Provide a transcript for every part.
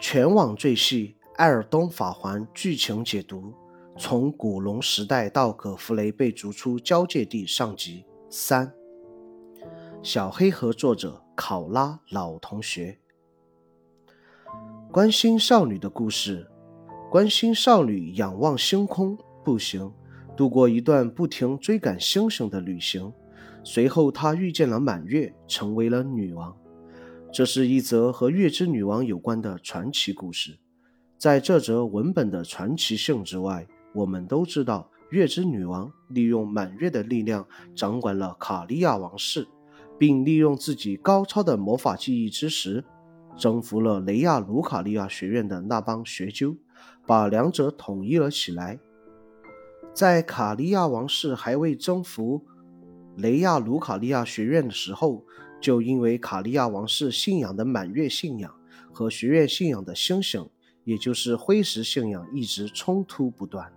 全网最细《艾尔东法环》剧情解读：从古龙时代到葛弗雷被逐出交界地上集三。小黑盒作者考拉老同学。关心少女的故事，关心少女仰望星空步行，度过一段不停追赶星星的旅行。随后，她遇见了满月，成为了女王。这是一则和月之女王有关的传奇故事。在这则文本的传奇性之外，我们都知道，月之女王利用满月的力量掌管了卡利亚王室，并利用自己高超的魔法技艺之时，征服了雷亚卢卡利亚学院的那帮学究，把两者统一了起来。在卡利亚王室还未征服雷亚卢卡利亚学院的时候。就因为卡利亚王室信仰的满月信仰和学院信仰的星星，也就是辉石信仰，一直冲突不断。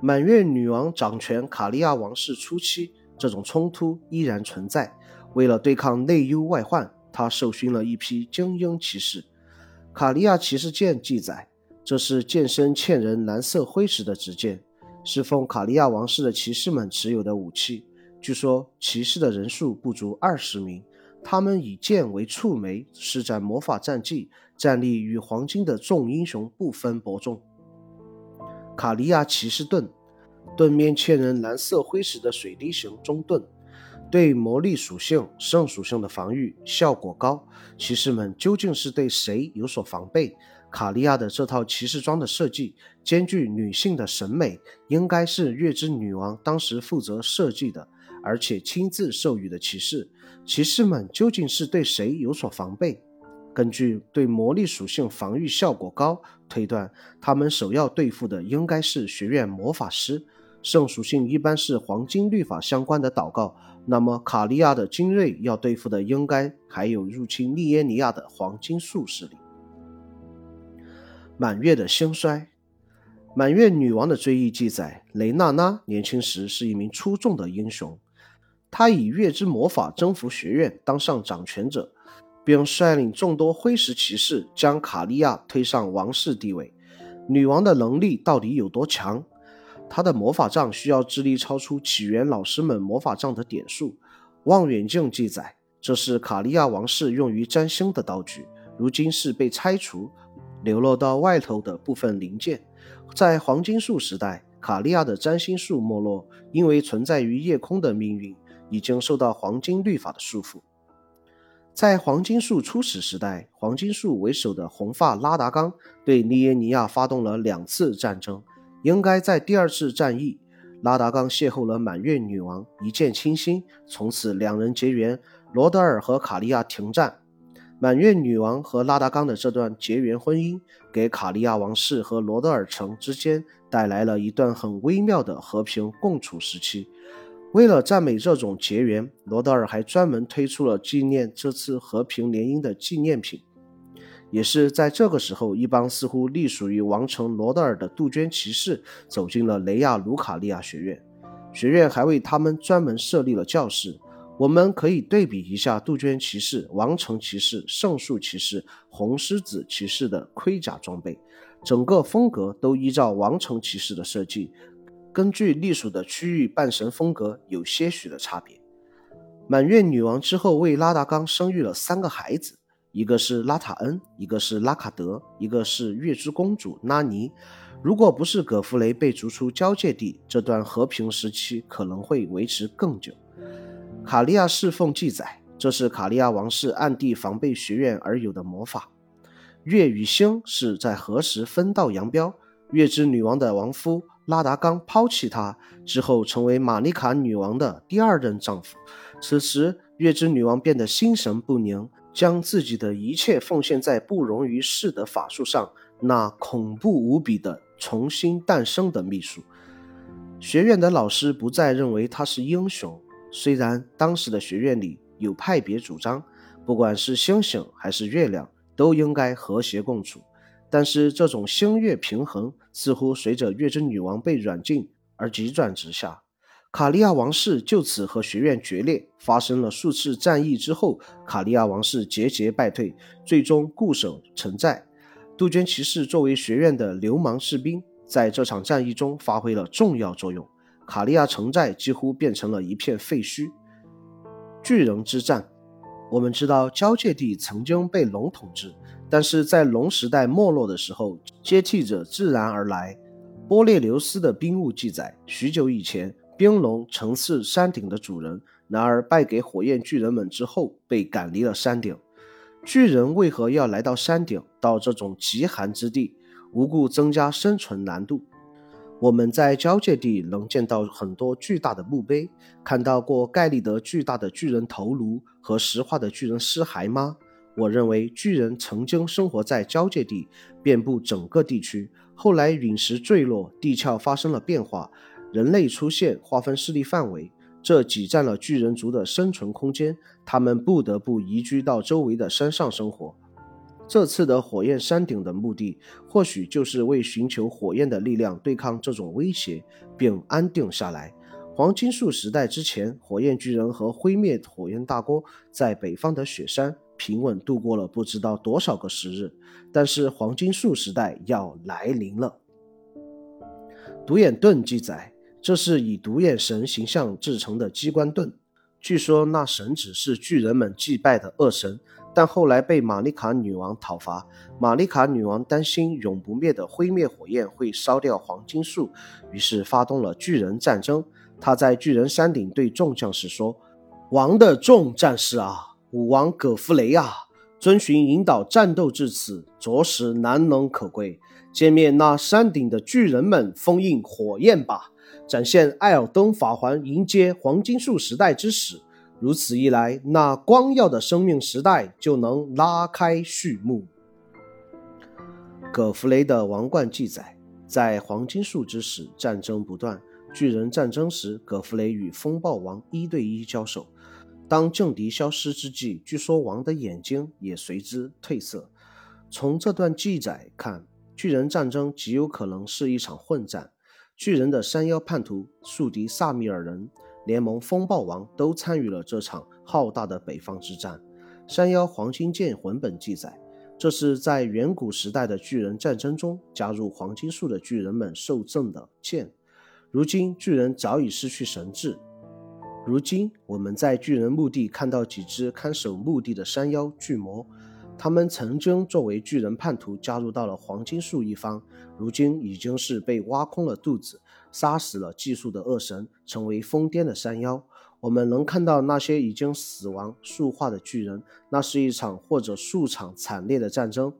满月女王掌权卡利亚王室初期，这种冲突依然存在。为了对抗内忧外患，她受勋了一批精英骑士。卡利亚骑士剑记载，这是剑身嵌人蓝色辉石的直剑，是奉卡利亚王室的骑士们持有的武器。据说骑士的人数不足二十名，他们以剑为触媒，施展魔法战技，战力与黄金的众英雄不分伯仲。卡利亚骑士盾，盾面嵌人蓝色辉石的水滴形中盾，对魔力属性、圣属性的防御效果高。骑士们究竟是对谁有所防备？卡利亚的这套骑士装的设计兼具女性的审美，应该是月之女王当时负责设计的。而且亲自授予的骑士，骑士们究竟是对谁有所防备？根据对魔力属性防御效果高推断，他们首要对付的应该是学院魔法师。圣属性一般是黄金律法相关的祷告，那么卡利亚的精锐要对付的应该还有入侵利耶尼亚的黄金术士里。满月的兴衰。满月女王的追忆记载，雷娜娜年轻时是一名出众的英雄。他以月之魔法征服学院，当上掌权者，并率领众多灰石骑士将卡利亚推上王室地位。女王的能力到底有多强？她的魔法杖需要智力超出起源老师们魔法杖的点数。望远镜记载，这是卡利亚王室用于占星的道具，如今是被拆除，流落到外头的部分零件。在黄金树时代，卡利亚的占星术没落，因为存在于夜空的命运。已经受到黄金律法的束缚。在黄金树初始时代，黄金树为首的红发拉达冈对利耶尼亚发动了两次战争。应该在第二次战役，拉达冈邂逅了满月女王，一见倾心，从此两人结缘。罗德尔和卡利亚停战。满月女王和拉达冈的这段结缘婚姻，给卡利亚王室和罗德尔城之间带来了一段很微妙的和平共处时期。为了赞美这种结缘，罗德尔还专门推出了纪念这次和平联姻的纪念品。也是在这个时候，一帮似乎隶属于王城罗德尔的杜鹃骑士走进了雷亚卢卡利亚学院，学院还为他们专门设立了教室。我们可以对比一下杜鹃骑士、王城骑士、圣树骑士、红狮子骑士的盔甲装备，整个风格都依照王城骑士的设计。根据隶属的区域，半神风格有些许的差别。满月女王之后为拉达冈生育了三个孩子，一个是拉塔恩，一个是拉卡德，一个是月之公主拉尼。如果不是葛弗雷被逐出交界地，这段和平时期可能会维持更久。卡利亚侍奉记载，这是卡利亚王室暗地防备学院而有的魔法。月与星是在何时分道扬镳？月之女王的亡夫。拉达冈抛弃她之后，成为玛丽卡女王的第二任丈夫。此时，月之女王变得心神不宁，将自己的一切奉献在不容于世的法术上。那恐怖无比的重新诞生的秘术，学院的老师不再认为他是英雄。虽然当时的学院里有派别主张，不管是星星还是月亮，都应该和谐共处。但是这种星月平衡似乎随着月之女王被软禁而急转直下，卡利亚王室就此和学院决裂。发生了数次战役之后，卡利亚王室节节败退，最终固守城寨。杜鹃骑士作为学院的流氓士兵，在这场战役中发挥了重要作用。卡利亚城寨几乎变成了一片废墟。巨人之战，我们知道交界地曾经被龙统治，但是在龙时代没落的时候，接替者自然而来。波列留斯的冰物记载，许久以前，冰龙曾是山顶的主人，然而败给火焰巨人们之后，被赶离了山顶。巨人为何要来到山顶，到这种极寒之地，无故增加生存难度？我们在交界地能见到很多巨大的墓碑，看到过盖利德巨大的巨人头颅和石化的巨人尸骸吗？我认为巨人曾经生活在交界地，遍布整个地区。后来陨石坠落，地壳发生了变化，人类出现，划分势力范围，这挤占了巨人族的生存空间，他们不得不移居到周围的山上生活。这次的火焰山顶的目的，或许就是为寻求火焰的力量对抗这种威胁，并安定下来。黄金树时代之前，火焰巨人和灰灭火焰大锅在北方的雪山平稳度过了不知道多少个时日。但是黄金树时代要来临了。独眼盾记载，这是以独眼神形象制成的机关盾，据说那神只是巨人们祭拜的恶神。但后来被玛丽卡女王讨伐，玛丽卡女王担心永不灭的灰灭火焰会烧掉黄金树，于是发动了巨人战争。她在巨人山顶对众将士说：“王的众战士啊，武王葛弗雷啊，遵循引导战斗至此，着实难能可贵。歼灭那山顶的巨人们，封印火焰吧，展现艾尔登法环，迎接黄金树时代之始。”如此一来，那光耀的生命时代就能拉开序幕。葛弗雷的王冠记载，在黄金树之时，战争不断。巨人战争时，葛弗雷与风暴王一对一交手。当劲敌消失之际，据说王的眼睛也随之褪色。从这段记载看，巨人战争极有可能是一场混战。巨人的山腰叛徒宿敌萨米尔人。联盟风暴王都参与了这场浩大的北方之战。山妖黄金剑魂本记载，这是在远古时代的巨人战争中加入黄金树的巨人们受赠的剑。如今巨人早已失去神智。如今我们在巨人墓地看到几只看守墓地的山妖巨魔，他们曾经作为巨人叛徒加入到了黄金树一方，如今已经是被挖空了肚子。杀死了寄宿的恶神，成为疯癫的山妖。我们能看到那些已经死亡、塑化的巨人。那是一场或者数场惨烈的战争。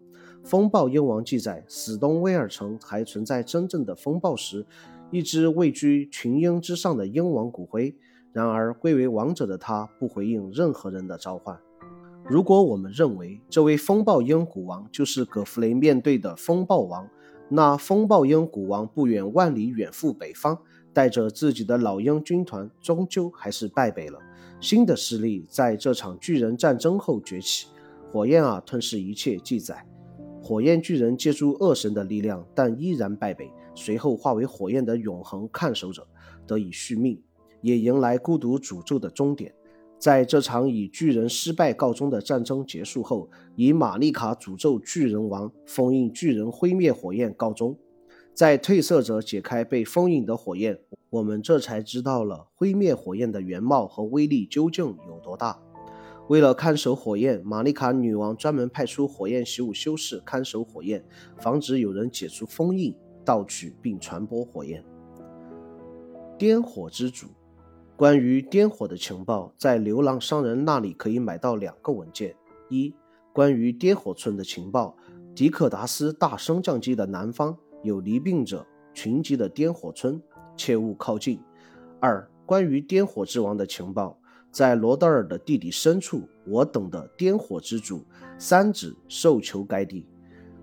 风暴鹰王记载，死东威尔城还存在真正的风暴时，一只位居群鹰之上的鹰王骨灰。然而，归为王者的他不回应任何人的召唤。如果我们认为这位风暴鹰骨王就是葛弗雷面对的风暴王，那风暴鹰古王不远万里远赴北方，带着自己的老鹰军团，终究还是败北了。新的势力在这场巨人战争后崛起，火焰啊吞噬一切。记载，火焰巨人借助恶神的力量，但依然败北，随后化为火焰的永恒看守者，得以续命，也迎来孤独诅咒的终点。在这场以巨人失败告终的战争结束后，以玛丽卡诅咒巨人王封印巨人灰灭火焰告终。在褪色者解开被封印的火焰，我们这才知道了灰灭火焰的原貌和威力究竟有多大。为了看守火焰，玛丽卡女王专门派出火焰习武修士看守火焰，防止有人解除封印、盗取并传播火焰。颠火之主。关于颠火的情报，在流浪商人那里可以买到两个文件：一、关于颠火村的情报，迪克达斯大升降机的南方有离病者群集的颠火村，切勿靠近；二、关于颠火之王的情报，在罗德尔的地底深处，我等的颠火之主三指受囚该地。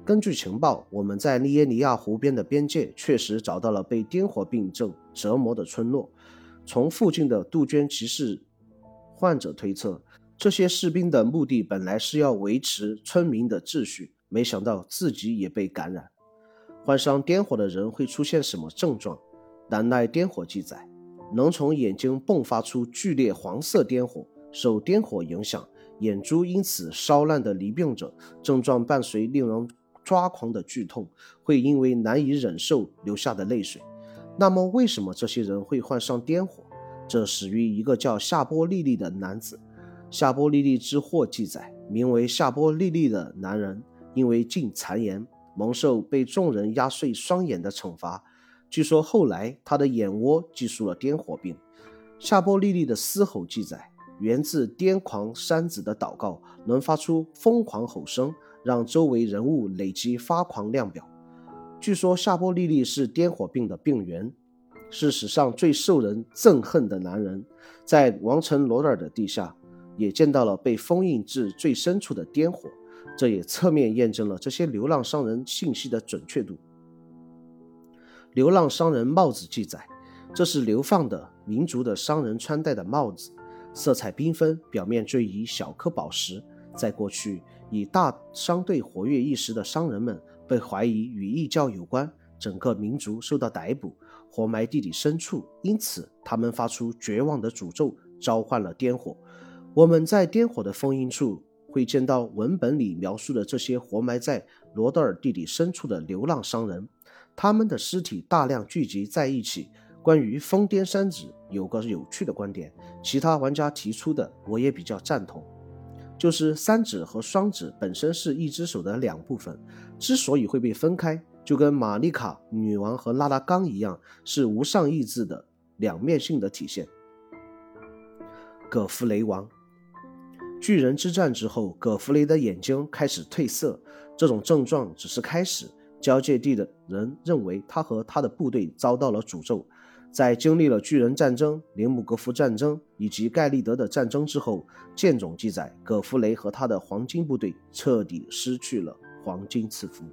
根据情报，我们在利耶尼亚湖边的边界确实找到了被颠火病症折磨的村落。从附近的杜鹃骑士患者推测，这些士兵的目的本来是要维持村民的秩序，没想到自己也被感染。患上颠火的人会出现什么症状？难耐颠火记载，能从眼睛迸发出剧烈黄色颠火，受颠火影响，眼珠因此烧烂的离病者，症状伴随令人抓狂的剧痛，会因为难以忍受流下的泪水。那么，为什么这些人会患上癫火？这始于一个叫夏波利利的男子。夏波利利之祸记载，名为夏波利利的男人因为进谗言，蒙受被众人压碎双眼的惩罚。据说后来他的眼窝记述了癫火病。夏波利利的嘶吼记载，源自癫狂山子的祷告，能发出疯狂吼声，让周围人物累积发狂量表。据说夏波利利是癫火病的病源。是史上最受人憎恨的男人，在王城罗尔的地下，也见到了被封印至最深处的颠火，这也侧面验证了这些流浪商人信息的准确度。流浪商人帽子记载，这是流放的民族的商人穿戴的帽子，色彩缤纷，表面缀以小颗宝石。在过去，以大商队活跃一时的商人们被怀疑与异教有关，整个民族受到逮捕。活埋地底深处，因此他们发出绝望的诅咒，召唤了颠火。我们在颠火的封印处会见到文本里描述的这些活埋在罗德尔地底深处的流浪商人，他们的尸体大量聚集在一起。关于疯癫三子，有个有趣的观点，其他玩家提出的我也比较赞同，就是三指和双指本身是一只手的两部分，之所以会被分开。就跟玛丽卡女王和拉拉冈一样，是无上意志的两面性的体现。葛弗雷王，巨人之战之后，葛弗雷的眼睛开始褪色，这种症状只是开始。交界地的人认为他和他的部队遭到了诅咒。在经历了巨人战争、林姆格夫战争以及盖利德的战争之后，剑种记载，葛弗雷和他的黄金部队彻底失去了黄金赐福。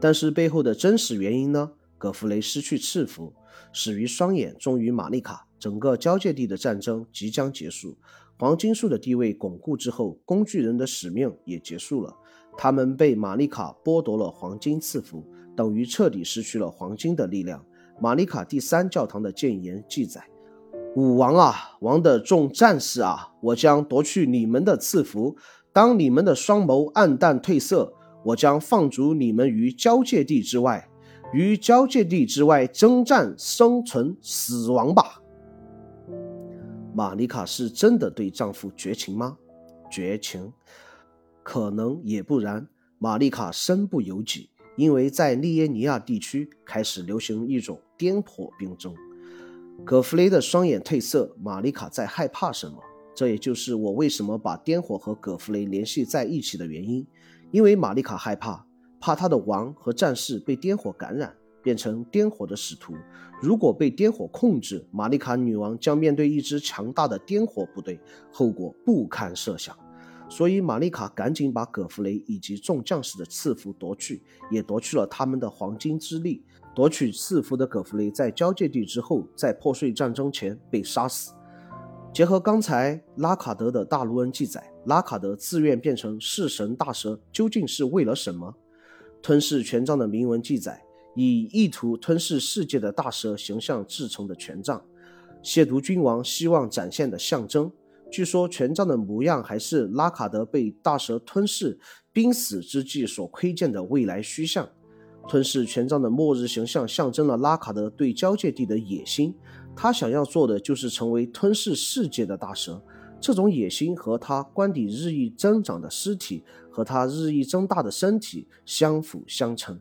但是背后的真实原因呢？葛弗雷失去赐福，始于双眼，终于玛丽卡。整个交界地的战争即将结束，黄金树的地位巩固之后，工具人的使命也结束了。他们被玛丽卡剥夺了黄金赐福，等于彻底失去了黄金的力量。玛丽卡第三教堂的谏言记载：“武王啊，王的众战士啊，我将夺去你们的赐福。当你们的双眸暗淡褪色。”我将放逐你们于交界地之外，于交界地之外征战、生存、死亡吧。玛丽卡是真的对丈夫绝情吗？绝情，可能也不然。玛丽卡身不由己，因为在利耶尼亚地区开始流行一种颠簸病症。葛弗雷的双眼褪色，玛丽卡在害怕什么？这也就是我为什么把颠火和葛弗雷联系在一起的原因。因为玛丽卡害怕，怕她的王和战士被颠火感染，变成颠火的使徒。如果被颠火控制，玛丽卡女王将面对一支强大的颠火部队，后果不堪设想。所以，玛丽卡赶紧把葛弗雷以及众将士的赐福夺去，也夺去了他们的黄金之力。夺取赐福的葛弗雷在交界地之后，在破碎战争前被杀死。结合刚才拉卡德的大卢恩记载，拉卡德自愿变成弑神大蛇，究竟是为了什么？吞噬权杖的铭文记载，以意图吞噬世界的大蛇形象制成的权杖，亵渎君王希望展现的象征。据说权杖的模样还是拉卡德被大蛇吞噬、濒死之际所窥见的未来虚像。吞噬权杖的末日形象象征了拉卡德对交界地的野心。他想要做的就是成为吞噬世界的大蛇，这种野心和他官邸日益增长的尸体和他日益增大的身体相辅相成。